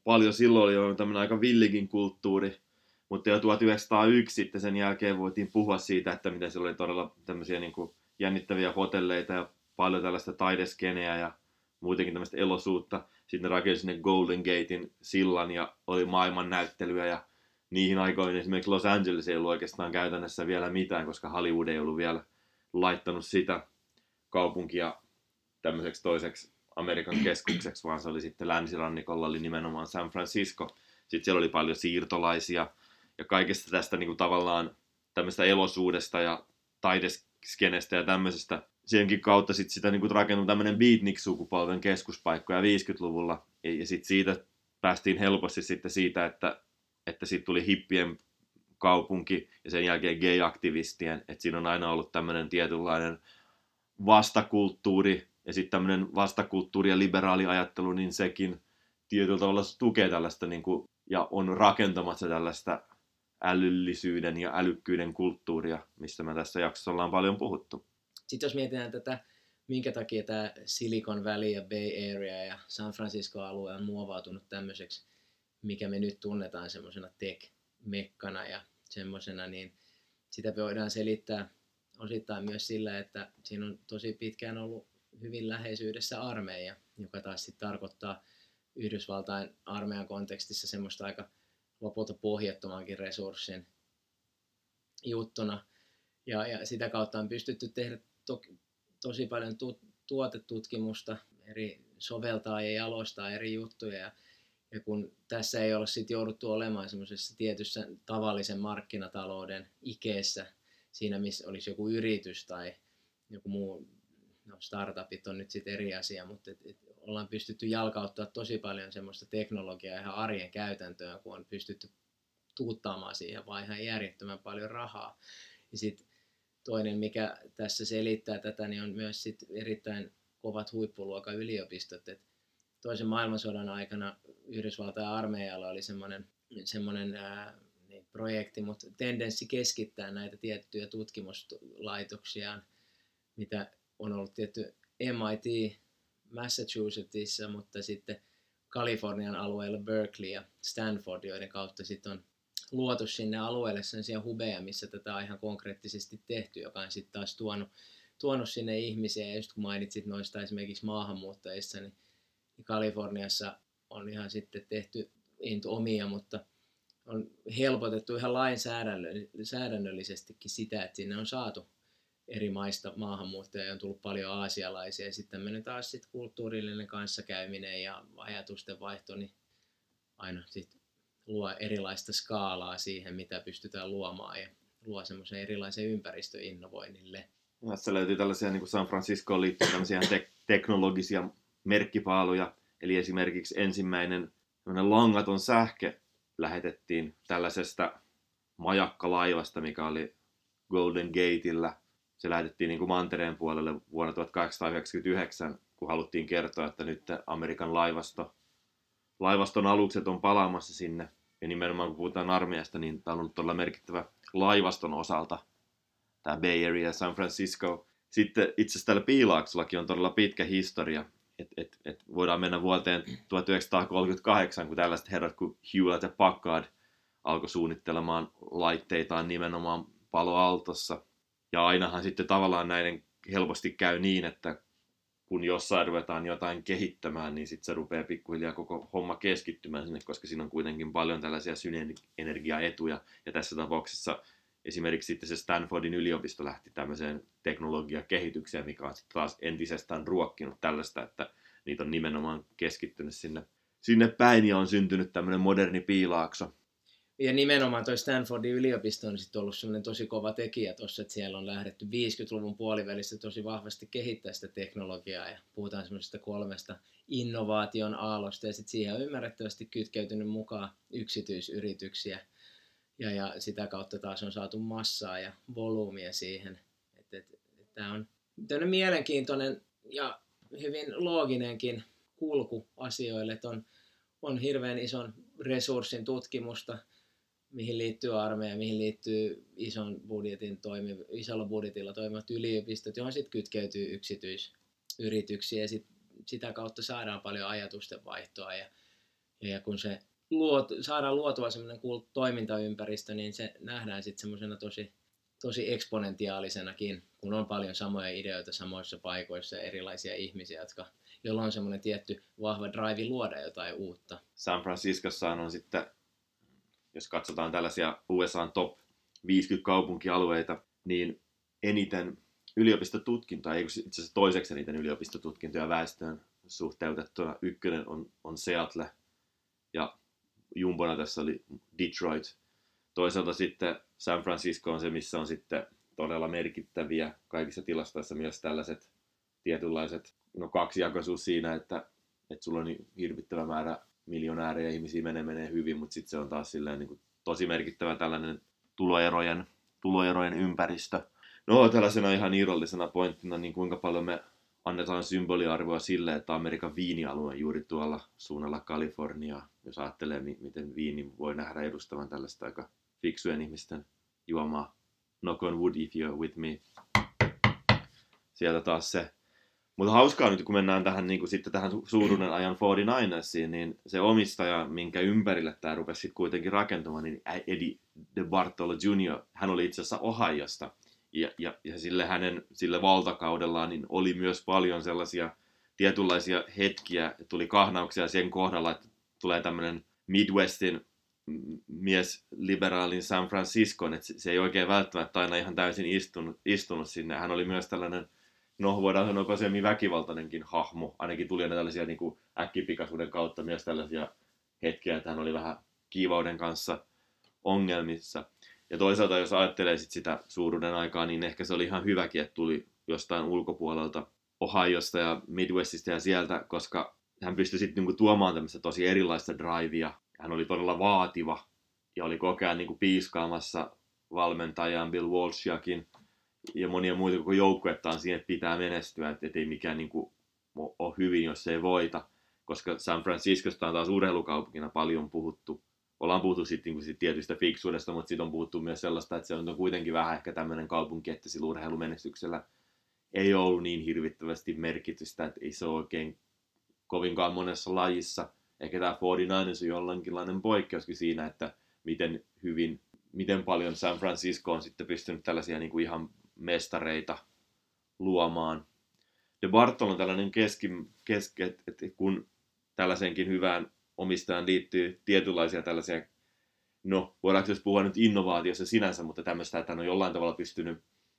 Paljon silloin oli jo tämmöinen aika villikin kulttuuri, mutta jo 1901 sitten sen jälkeen voitiin puhua siitä, että miten siellä oli todella tämmöisiä niin kuin jännittäviä hotelleita ja paljon tällaista taideskeneä ja muutenkin tämmöistä elosuutta. Sitten ne rakensi sinne Golden Gatein sillan ja oli maailman näyttelyä ja niihin aikoihin esimerkiksi Los Angeles ei ollut oikeastaan käytännössä vielä mitään, koska Hollywood ei ollut vielä laittanut sitä kaupunkia tämmöiseksi toiseksi Amerikan keskukseksi, vaan se oli sitten länsirannikolla oli nimenomaan San Francisco. Sitten siellä oli paljon siirtolaisia ja kaikesta tästä niin kuin tavallaan tämmöistä elosuudesta ja taideskenestä ja tämmöisestä. Senkin kautta sit sitä niin kuin rakennui tämmöinen beatnik-sukupolven keskuspaikkoja 50-luvulla. Ja sitten siitä päästiin helposti sitten siitä, että, että siitä tuli hippien kaupunki ja sen jälkeen gay-aktivistien. Että siinä on aina ollut tämmöinen tietynlainen vastakulttuuri ja sitten tämmöinen vastakulttuuri ja liberaali ajattelu, niin sekin tietyllä tavalla tukee tällaista niin kuin, ja on rakentamassa tällaista älyllisyyden ja älykkyyden kulttuuria, mistä me tässä jaksossa ollaan paljon puhuttu.
Sitten jos mietitään tätä, minkä takia tämä Silicon Valley ja Bay Area ja San Francisco-alue on muovautunut tämmöiseksi, mikä me nyt tunnetaan semmoisena tech-mekkana ja semmoisena, niin sitä voidaan selittää osittain myös sillä, että siinä on tosi pitkään ollut hyvin läheisyydessä armeija, joka taas sitten tarkoittaa Yhdysvaltain armeijan kontekstissa semmoista aika lopulta pohjattomankin resurssin juttuna. Ja, ja sitä kautta on pystytty tehdä to, tosi paljon tu, tuotetutkimusta, eri soveltaa ja jalostaa eri juttuja. Ja, ja kun tässä ei ole sitten jouduttu olemaan semmoisessa tietyssä tavallisen markkinatalouden ikeessä, siinä missä olisi joku yritys tai joku muu, no startupit on nyt sitten eri asia, mutta et, et ollaan pystytty jalkauttaa tosi paljon semmoista teknologiaa ihan arjen käytäntöön, kun on pystytty tuuttaamaan siihen vaan ihan järjettömän paljon rahaa. Ja sitten toinen, mikä tässä selittää tätä, niin on myös sit erittäin kovat huippuluokan yliopistot. Et toisen maailmansodan aikana Yhdysvaltain armeijalla oli semmoinen, semmoinen ää, niin, projekti, mutta tendenssi keskittää näitä tiettyjä tutkimuslaitoksiaan, mitä on ollut tietty MIT Massachusettsissa, mutta sitten Kalifornian alueella Berkeley ja Stanford, joiden kautta sitten on luotu sinne alueelle sellaisia hubeja, missä tätä on ihan konkreettisesti tehty, joka on sitten taas tuonut, tuonut sinne ihmisiä. Ja just kun mainitsit noista esimerkiksi maahanmuuttajista, niin Kaliforniassa on ihan sitten tehty omia, mutta on helpotettu ihan lainsäädännöllisestikin sitä, että sinne on saatu eri maista maahanmuuttajia, on tullut paljon aasialaisia ja sitten tämmöinen taas sit kulttuurillinen kanssakäyminen ja ajatusten vaihto, niin aina sit luo erilaista skaalaa siihen, mitä pystytään luomaan ja luo semmoisen erilaisen ympäristöinnovoinnille.
Tässä löytyy tällaisia niin kuin San Franciscoon liittyviä tämmöisiä te- teknologisia merkkipaaluja, eli esimerkiksi ensimmäinen langaton sähke lähetettiin tällaisesta majakkalaivasta, mikä oli Golden Gateillä. Se lähetettiin niin kuin mantereen puolelle vuonna 1899, kun haluttiin kertoa, että nyt Amerikan laivasto, laivaston alukset on palaamassa sinne. Ja nimenomaan kun puhutaan armeijasta, niin tämä on ollut todella merkittävä laivaston osalta, tämä Bay Area San Francisco. Sitten itse asiassa tällä piilaaksollakin on todella pitkä historia. Et, et, et voidaan mennä vuoteen 1938, kun tällaiset herrat kuin Hewlett ja Packard alkoi suunnittelemaan laitteitaan nimenomaan paloaltossa. Ja ainahan sitten tavallaan näiden helposti käy niin, että kun jossain ruvetaan jotain kehittämään, niin sitten se rupeaa pikkuhiljaa koko homma keskittymään sinne, koska siinä on kuitenkin paljon tällaisia synergiaetuja. Ja tässä tapauksessa esimerkiksi sitten se Stanfordin yliopisto lähti tämmöiseen teknologiakehitykseen, mikä on sitten taas entisestään ruokkinut tällaista, että niitä on nimenomaan keskittynyt sinne, sinne päin ja on syntynyt tämmöinen moderni piilaakso.
Ja nimenomaan toi Stanfordin yliopisto on sitten ollut semmoinen tosi kova tekijä tuossa, että siellä on lähdetty 50-luvun puolivälissä tosi vahvasti kehittää sitä teknologiaa ja puhutaan semmoisesta kolmesta innovaation aallosta ja sitten siihen on ymmärrettävästi kytkeytynyt mukaan yksityisyrityksiä ja, ja sitä kautta taas on saatu massaa ja volyymia siihen. Tämä on tämmöinen mielenkiintoinen ja hyvin looginenkin kulku asioille, että on, on hirveän ison resurssin tutkimusta, mihin liittyy armeija, mihin liittyy ison budjetin toimi, isolla budjetilla toimivat yliopistot, johon sitten kytkeytyy yksityisyrityksiä. Ja sit, sitä kautta saadaan paljon ajatusten vaihtoa ja, ja kun se luot, saadaan luotua semmoinen toimintaympäristö, niin se nähdään sitten semmoisena tosi, tosi eksponentiaalisenakin, kun on paljon samoja ideoita samoissa paikoissa erilaisia ihmisiä, jotka, joilla on semmoinen tietty vahva drive luoda jotain uutta.
San Franciscossa on sitten, jos katsotaan tällaisia USAn top 50 kaupunkialueita, niin eniten yliopistotutkintoja, ei itse asiassa toiseksi eniten yliopistotutkintoja väestöön suhteutettuna. Ykkönen on, on Seattle jumbona tässä oli Detroit. Toisaalta sitten San Francisco on se, missä on sitten todella merkittäviä kaikissa tilastoissa myös tällaiset tietynlaiset, no kaksijakoisuus siinä, että, että sulla on niin hirvittävä määrä miljonäärejä ihmisiä menee, menee hyvin, mutta sitten se on taas silleen niin kuin tosi merkittävä tällainen tuloerojen, tuloerojen ympäristö. No tällaisena ihan irrallisena pointtina, niin kuinka paljon me annetaan symboliarvoa sille, että Amerikan viinialue on juuri tuolla suunnalla Kaliforniaa, jos ajattelee, miten viini voi nähdä edustavan tällaista aika fiksujen ihmisten juomaa. Knock on wood if you're with me. Sieltä taas se. Mutta hauskaa nyt, kun mennään tähän, niin kuin sitten tähän suuruuden ajan 49ersiin, niin se omistaja, minkä ympärille tämä rupesi sitten kuitenkin rakentumaan, niin Eddie de Bartolo Jr., hän oli itse asiassa Ohiosta ja, ja, ja sille hänen sille valtakaudellaan niin oli myös paljon sellaisia tietynlaisia hetkiä, tuli kahnauksia sen kohdalla, että tulee tämmöinen Midwestin mies liberaalin San Franciscon, että se ei oikein välttämättä aina ihan täysin istunut, istunut sinne. Hän oli myös tällainen, no voidaan sanoa semmin väkivaltainenkin hahmo, ainakin tuli aina tällaisia niin kuin äkkipikaisuuden kautta myös tällaisia hetkiä, että hän oli vähän kiivauden kanssa ongelmissa. Ja toisaalta jos ajattelee sit sitä suuruuden aikaa, niin ehkä se oli ihan hyväkin, että tuli jostain ulkopuolelta Ohiosta ja Midwestistä ja sieltä, koska hän pystyi sitten niinku tuomaan tämmöistä tosi erilaista drivea. Hän oli todella vaativa ja oli koko ajan niinku piiskaamassa valmentajaan Bill Walshiakin ja monia muita koko joukkuettaan siihen, että pitää menestyä, että ei mikään niinku ole hyvin, jos ei voita. Koska San Franciscosta on taas urheilukaupunkina paljon puhuttu ollaan puhuttu sitten niin sit tietystä fiksuudesta, mutta sitten on puhuttu myös sellaista, että se on kuitenkin vähän ehkä tämmöinen kaupunki, että sillä urheilumenestyksellä ei ollut niin hirvittävästi merkitystä, että ei se ole oikein kovinkaan monessa lajissa. Ehkä tämä 49ers on jollakinlainen poikkeuskin siinä, että miten hyvin, miten paljon San Francisco on sitten pystynyt tällaisia niin kuin ihan mestareita luomaan. De Bartol on tällainen keski, keski että, kun tällaiseenkin hyvään omistajan liittyy tietynlaisia tällaisia, no voidaanko jos puhua nyt innovaatiossa sinänsä, mutta tämmöistä, että hän on jollain tavalla pystynyt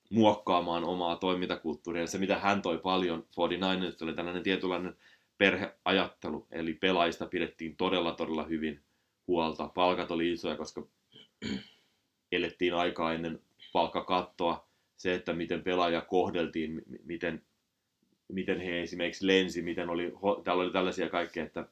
muokkaamaan omaa toimintakulttuuria. Se, mitä hän toi paljon 49 oli tällainen tietynlainen perheajattelu, eli pelaajista pidettiin todella, todella hyvin huolta. Palkat oli isoja, koska elettiin aikaa ennen palkkakattoa. Se, että miten pelaaja kohdeltiin, miten, miten he esimerkiksi lensi, miten oli, täällä oli tällaisia kaikkea, että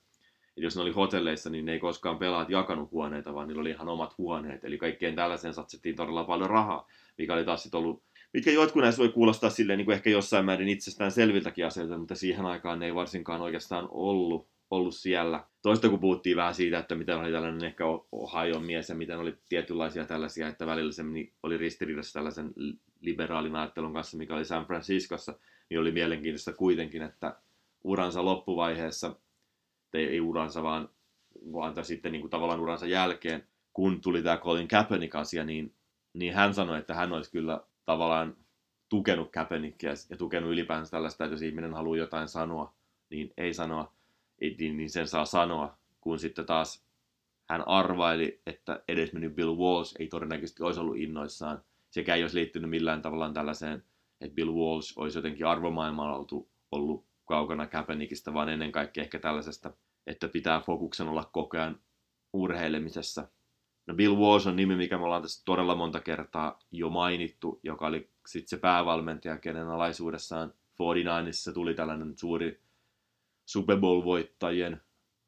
jos ne oli hotelleissa, niin ne ei koskaan pelaat jakanut huoneita, vaan niillä oli ihan omat huoneet. Eli kaikkeen tällaiseen satsettiin todella paljon rahaa, mikä oli taas sitten ollut mitkä jotkut näistä voi kuulostaa silleen niin kuin ehkä jossain määrin itsestään selviltäkin asioita, mutta siihen aikaan ne ei varsinkaan oikeastaan ollut, ollut siellä. Toista kun puhuttiin vähän siitä, että miten oli tällainen ehkä Ohio mies ja miten oli tietynlaisia tällaisia, että välillä se oli ristiriidassa tällaisen liberaalin ajattelun kanssa, mikä oli San Franciscossa, niin oli mielenkiintoista kuitenkin, että uransa loppuvaiheessa, ei, ei uransa vaan, vaan sitten niin kuin tavallaan uransa jälkeen, kun tuli tämä Colin Kaepernick-asia, niin, niin hän sanoi, että hän olisi kyllä tavallaan tukenut Kaepernickia ja tukenut ylipäänsä tällaista, että jos ihminen haluaa jotain sanoa, niin ei sanoa, niin, niin sen saa sanoa, kun sitten taas hän arvaili, että edesmennyt Bill Walsh ei todennäköisesti olisi ollut innoissaan. Sekä ei olisi liittynyt millään tavallaan tällaiseen, että Bill Walsh olisi jotenkin arvomaailmalla ollut kaukana Kaepernickista, vaan ennen kaikkea ehkä tällaisesta, että pitää fokuksen olla koko ajan urheilemisessa. No Bill Walsh on nimi, mikä me ollaan tässä todella monta kertaa jo mainittu, joka oli sitten se päävalmentaja, kenen alaisuudessaan 49 tuli tällainen suuri Super Bowl-voittajien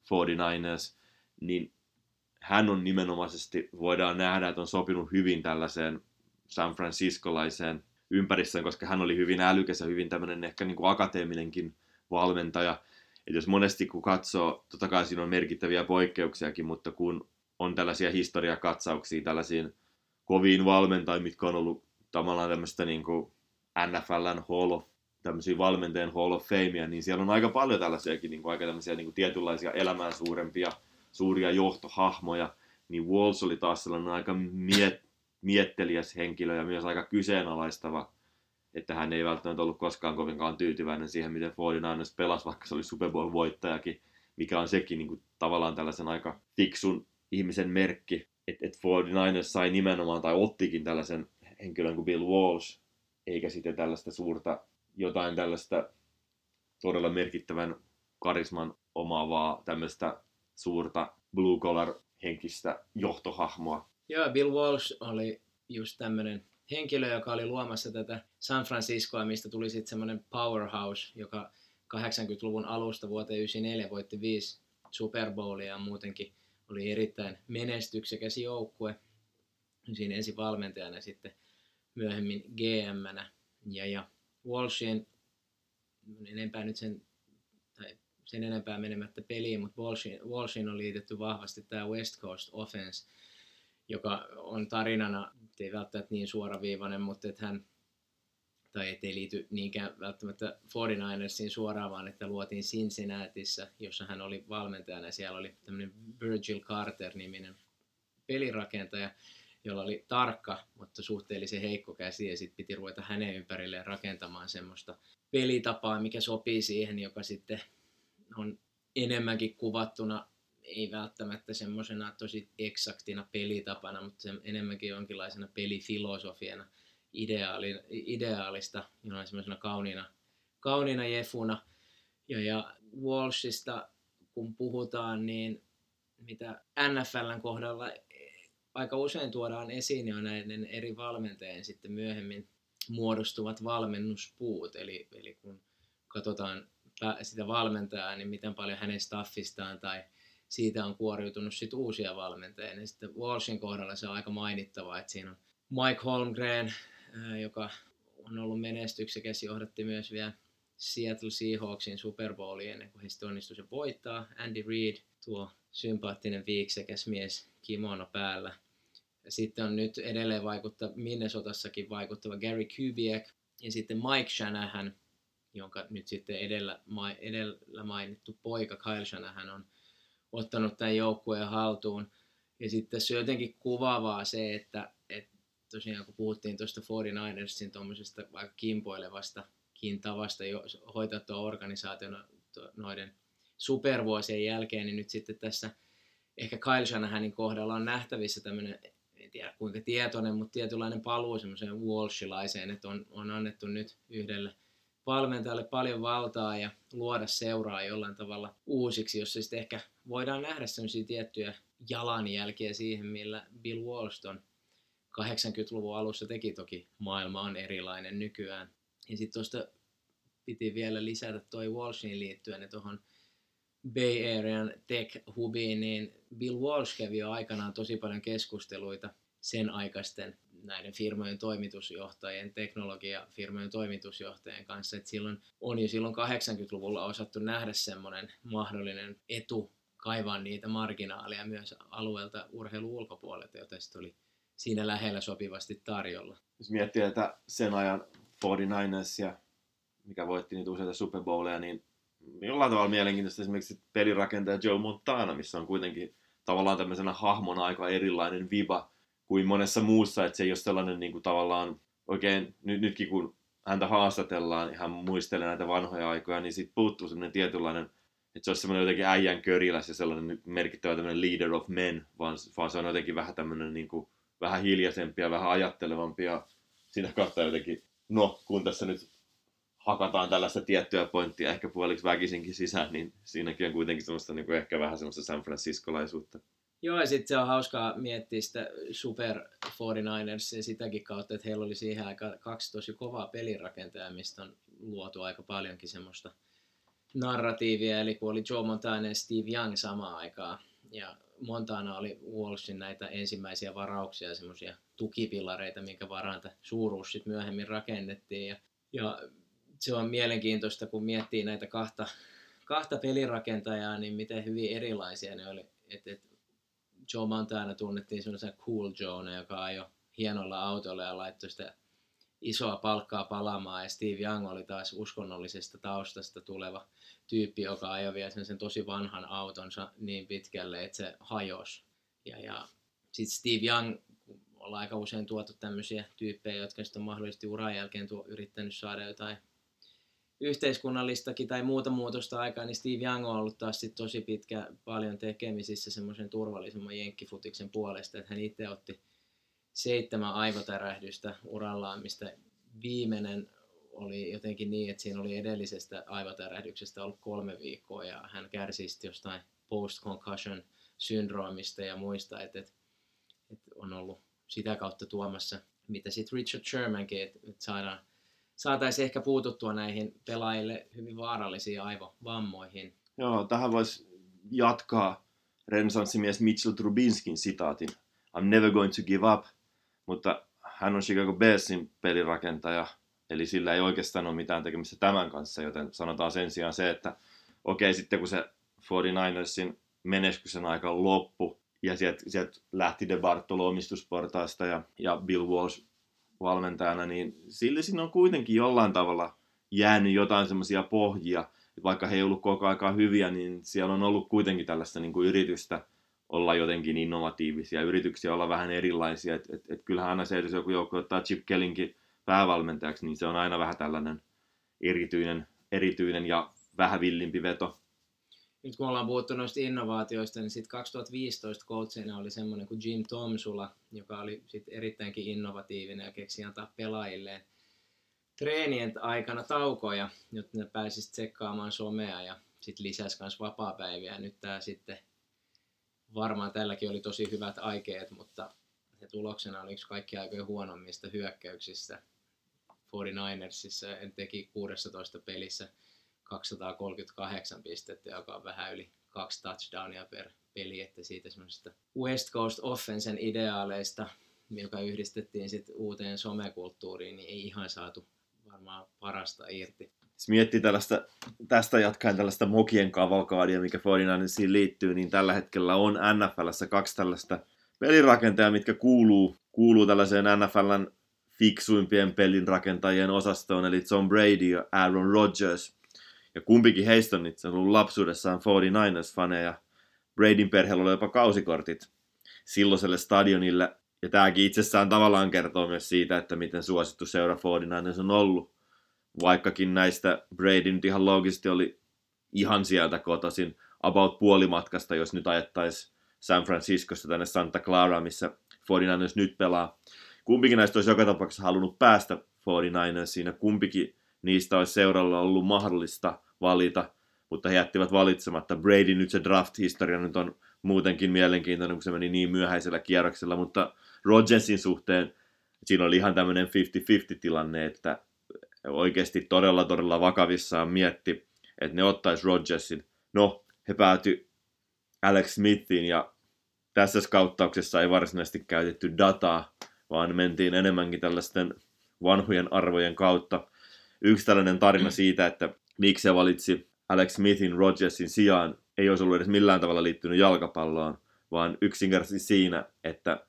49ers, niin hän on nimenomaisesti, voidaan nähdä, että on sopinut hyvin tällaiseen San Franciscolaiseen ympäristöön, koska hän oli hyvin älykäs ja hyvin tämmöinen ehkä niin kuin akateeminenkin valmentaja. Et jos monesti kun katsoo, totta kai siinä on merkittäviä poikkeuksiakin, mutta kun on tällaisia historiakatsauksia tällaisiin koviin valmentajia, mitkä on ollut tavallaan tämmöistä niin NFLn Hall of tämmöisiä valmentajien Hall of Famea, niin siellä on aika paljon tällaisiakin niin kuin, aika tämmöisiä niin kuin tietynlaisia elämään suurempia, suuria johtohahmoja, niin Walls oli taas sellainen aika miet, mietteliäs henkilö ja myös aika kyseenalaistava, että hän ei välttämättä ollut koskaan kovinkaan tyytyväinen siihen, miten 49ers pelasi, vaikka se oli Super Bowl-voittajakin, mikä on sekin niin kuin, tavallaan tällaisen aika fiksun ihmisen merkki, että et 49ers sai nimenomaan tai ottikin tällaisen henkilön kuin Bill Walsh, eikä sitten tällaista suurta, jotain tällaista todella merkittävän karisman omaavaa tämmöistä suurta blue collar henkistä johtohahmoa.
Joo, Bill Walsh oli just tämmöinen henkilö, joka oli luomassa tätä San Franciscoa, mistä tuli sitten semmoinen powerhouse, joka 80-luvun alusta vuoteen 94 voitti viisi Super Bowlia ja muutenkin oli erittäin menestyksekäs joukkue. Siinä ensin valmentajana ja sitten myöhemmin gm Ja, ja Walshin, enempää nyt sen, tai sen enempää menemättä peliin, mutta Walshin, Walshin on liitetty vahvasti tämä West Coast Offense, joka on tarinana, ei välttämättä niin suoraviivainen, mutta että hän tai ettei liity niinkään välttämättä 49ersiin suoraan, vaan että luotiin Cincinnatiissa, jossa hän oli valmentajana. Ja siellä oli tämmöinen Virgil Carter-niminen pelirakentaja, jolla oli tarkka, mutta suhteellisen heikko käsi ja sitten piti ruveta hänen ympärilleen rakentamaan semmoista pelitapaa, mikä sopii siihen, joka sitten on enemmänkin kuvattuna ei välttämättä semmoisena tosi eksaktina pelitapana, mutta se enemmänkin jonkinlaisena pelifilosofiana – ideaali, ideaalista jonain semmoisena kauniina, kauniina jefuna. Ja, ja Walshista kun puhutaan, niin mitä NFLn kohdalla aika usein tuodaan esiin, niin on näiden eri valmentajien sitten myöhemmin muodostuvat valmennuspuut. Eli, eli kun katsotaan sitä valmentajaa, niin miten paljon hänen staffistaan tai siitä on kuoriutunut sit uusia valmentajia. Niin sitten Walshin kohdalla se on aika mainittavaa, että siinä on Mike Holmgren, joka on ollut menestyksekäs, johdatti myös vielä Seattle Seahawksin Super Bowliin ennen kuin heistä onnistui se voittaa. Andy Reid, tuo sympaattinen viiksekäs mies kimono päällä. Ja sitten on nyt edelleen vaikuttava, Minnesotassakin vaikuttava Gary Kubiak ja sitten Mike Shanahan, jonka nyt sitten edellä, edellä mainittu poika Kyle Shanahan on ottanut tämän joukkueen haltuun. Ja sitten se on jotenkin kuvaavaa se, että, että tosiaan kun puhuttiin tuosta 49ersin tuommoisesta vaikka kimpoilevasta tavasta jo, hoitaa tuo organisaation noiden supervuosien jälkeen, niin nyt sitten tässä ehkä Kyle Shanahanin kohdalla on nähtävissä tämmöinen, en tiedä kuinka tietoinen, mutta tietynlainen paluu semmoiseen Walshilaiseen, että on, on annettu nyt yhdelle valmentajalle paljon valtaa ja luoda seuraa jollain tavalla uusiksi, jossa sitten ehkä voidaan nähdä semmoisia tiettyjä jalanjälkiä siihen, millä Bill Walston 80-luvun alussa teki toki. Maailma on erilainen nykyään. Ja sitten tuosta piti vielä lisätä toi Walshin liittyen, että tuohon Bay Arean Tech Hubiin, niin Bill Walsh kävi jo aikanaan tosi paljon keskusteluita sen aikaisten näiden firmojen toimitusjohtajien, teknologiafirmojen toimitusjohtajien kanssa, että silloin on jo silloin 80-luvulla osattu nähdä semmoinen mahdollinen etu kaivaa niitä marginaaleja myös alueelta urheilu ulkopuolelta, joten sitten oli siinä lähellä sopivasti tarjolla.
Jos miettii, että sen ajan 49ers ja mikä voitti niitä useita Super Bowleja, niin jollain tavalla mielenkiintoista esimerkiksi pelirakentaja Joe Montana, missä on kuitenkin tavallaan tämmöisenä hahmona aika erilainen viba kuin monessa muussa, että se ei ole sellainen niin kuin tavallaan oikein, nyt, nytkin kun häntä haastatellaan, hän muistelee näitä vanhoja aikoja, niin siitä puuttuu semmoinen tietynlainen, että se olisi semmoinen jotenkin äijän köriläs ja sellainen merkittävä tämmöinen leader of men, vaan, vaan se on jotenkin vähän tämmöinen niin kuin, vähän hiljaisempi ja vähän ajattelevampi ja siinä kautta jotenkin, no kun tässä nyt hakataan tällaista tiettyä pointtia ehkä puoliksi väkisinkin sisään, niin siinäkin on kuitenkin semmoista niin kuin ehkä vähän semmoista San Franciscolaisuutta.
Joo, ja sitten se on hauskaa miettiä sitä Super 49ersia sitäkin kautta, että heillä oli siihen aika kaksi tosi kovaa pelirakentajaa, mistä on luotu aika paljonkin semmoista narratiivia, eli kun oli Joe Montana ja Steve Young samaan aikaan, ja Montana oli Walshin näitä ensimmäisiä varauksia, semmoisia tukipilareita, minkä varaan suuruus sitten myöhemmin rakennettiin, ja, ja se on mielenkiintoista, kun miettii näitä kahta, kahta pelirakentajaa, niin miten hyvin erilaisia ne oli. Et, et Joe Montana tunnettiin sellaisena cool Joe, joka ajoi hienolla autolla ja laittoi sitä isoa palkkaa palaamaan. Ja Steve Young oli taas uskonnollisesta taustasta tuleva tyyppi, joka ajoi vielä sen, sen tosi vanhan autonsa niin pitkälle, että se hajosi. Ja, ja sitten Steve Young, ollaan aika usein tuotu tämmöisiä tyyppejä, jotka sitten on mahdollisesti uran jälkeen tuo, yrittänyt saada jotain yhteiskunnallistakin tai muuta muutosta aikaa, niin Steve Young on ollut taas sit tosi pitkä paljon tekemisissä semmoisen turvallisemman jenkkifutiksen puolesta, että hän itse otti seitsemän aivotärähdystä urallaan, mistä viimeinen oli jotenkin niin, että siinä oli edellisestä aivotärähdyksestä ollut kolme viikkoa ja hän kärsi jostain post-concussion syndroomista ja muista, että, että, on ollut sitä kautta tuomassa, mitä sitten Richard Shermankin, että, että saadaan saataisiin ehkä puututtua näihin pelaajille hyvin vaarallisiin aivovammoihin.
Joo, tähän voisi jatkaa renesanssimies Mitchell Trubinskin sitaatin. I'm never going to give up, mutta hän on Chicago Bearsin pelirakentaja, eli sillä ei oikeastaan ole mitään tekemistä tämän kanssa, joten sanotaan sen sijaan se, että okei, sitten kun se 49ersin menestyksen aika loppu, ja sieltä sielt lähti De Bartolo omistusportaasta ja, ja Bill Walsh valmentajana, niin sille siinä on kuitenkin jollain tavalla jäänyt jotain semmoisia pohjia, vaikka he ei ollut koko aika hyviä, niin siellä on ollut kuitenkin tällaista niin kuin yritystä olla jotenkin innovatiivisia, yrityksiä olla vähän erilaisia, että et, et kyllähän aina se, jos joku joukko ottaa Chip Kellinkin päävalmentajaksi, niin se on aina vähän tällainen erityinen, erityinen ja vähän villimpi veto
nyt kun ollaan puhuttu noista innovaatioista, niin sitten 2015 coachina oli semmoinen kuin Jim Tomsula, joka oli sitten erittäinkin innovatiivinen ja keksi antaa pelaajilleen treenien aikana taukoja, jotta ne pääsisivät tsekkaamaan somea ja sitten lisäsi myös vapaa-päiviä. Nyt tämä sitten, varmaan tälläkin oli tosi hyvät aikeet, mutta se tuloksena oli yksi kaikki aikojen huonommista hyökkäyksistä 49ersissa. En teki 16 pelissä 238 pistettä, joka on vähän yli kaksi touchdownia per peli, että siitä semmoisesta West Coast Offensen ideaaleista, joka yhdistettiin sitten uuteen somekulttuuriin, niin ei ihan saatu varmaan parasta irti.
Jos miettii tällaista, tästä jatkaen tällaista mokien kavalkaadia, mikä 49 liittyy, niin tällä hetkellä on NFLssä kaksi tällaista pelirakentajaa, mitkä kuuluu, kuuluu tällaiseen NFLn fiksuimpien pelinrakentajien osastoon, eli Tom Brady ja Aaron Rodgers – ja kumpikin heistä on itse ollut lapsuudessaan 49ers-faneja. Bradyn perheellä oli jopa kausikortit silloiselle stadionille. Ja tämäkin itsessään tavallaan kertoo myös siitä, että miten suosittu seura 49ers on ollut. Vaikkakin näistä Brady nyt ihan loogisesti oli ihan sieltä kotoisin, about puolimatkasta, jos nyt ajettaisiin San Franciscosta tänne Santa Clara, missä 49ers nyt pelaa. Kumpikin näistä olisi joka tapauksessa halunnut päästä 49ersiin ja kumpikin niistä olisi seuralla ollut mahdollista valita, mutta he jättivät valitsematta. Brady nyt se draft-historia nyt on muutenkin mielenkiintoinen, kun se meni niin myöhäisellä kierroksella, mutta Rodgersin suhteen siinä oli ihan tämmöinen 50-50 tilanne, että oikeasti todella todella vakavissaan mietti, että ne ottaisi Rodgersin. No, he päätyi Alex Smithiin ja tässä skauttauksessa ei varsinaisesti käytetty dataa, vaan mentiin enemmänkin tällaisten vanhojen arvojen kautta. Yksi tällainen tarina siitä, että miksi se valitsi Alex Smithin Rodgersin sijaan, ei olisi ollut edes millään tavalla liittynyt jalkapalloon, vaan yksinkertaisesti siinä, että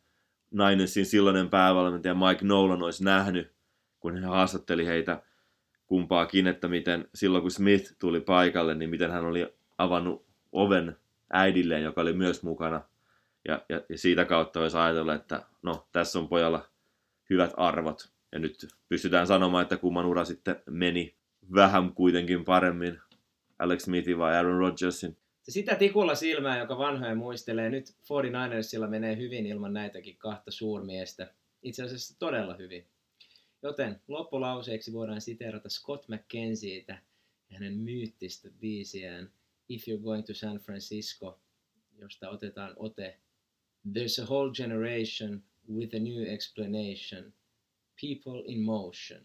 Ninersin silloinen päävalmentaja Mike Nolan olisi nähnyt, kun hän haastatteli heitä kumpaakin, että miten silloin kun Smith tuli paikalle, niin miten hän oli avannut oven äidilleen, joka oli myös mukana. Ja, ja, ja siitä kautta voisi ajatella, että no, tässä on pojalla hyvät arvot. Ja nyt pystytään sanomaan, että kumman ura sitten meni vähän kuitenkin paremmin Alex Smithin vai Aaron Rodgersin.
Sitä tikulla silmää, joka vanhoja muistelee. Nyt 49ersilla menee hyvin ilman näitäkin kahta suurmiestä. Itse asiassa todella hyvin. Joten loppulauseeksi voidaan siteerata Scott McKenzietä ja hänen myyttistä biisiään If You're Going to San Francisco, josta otetaan ote There's a whole generation with a new explanation. People in motion.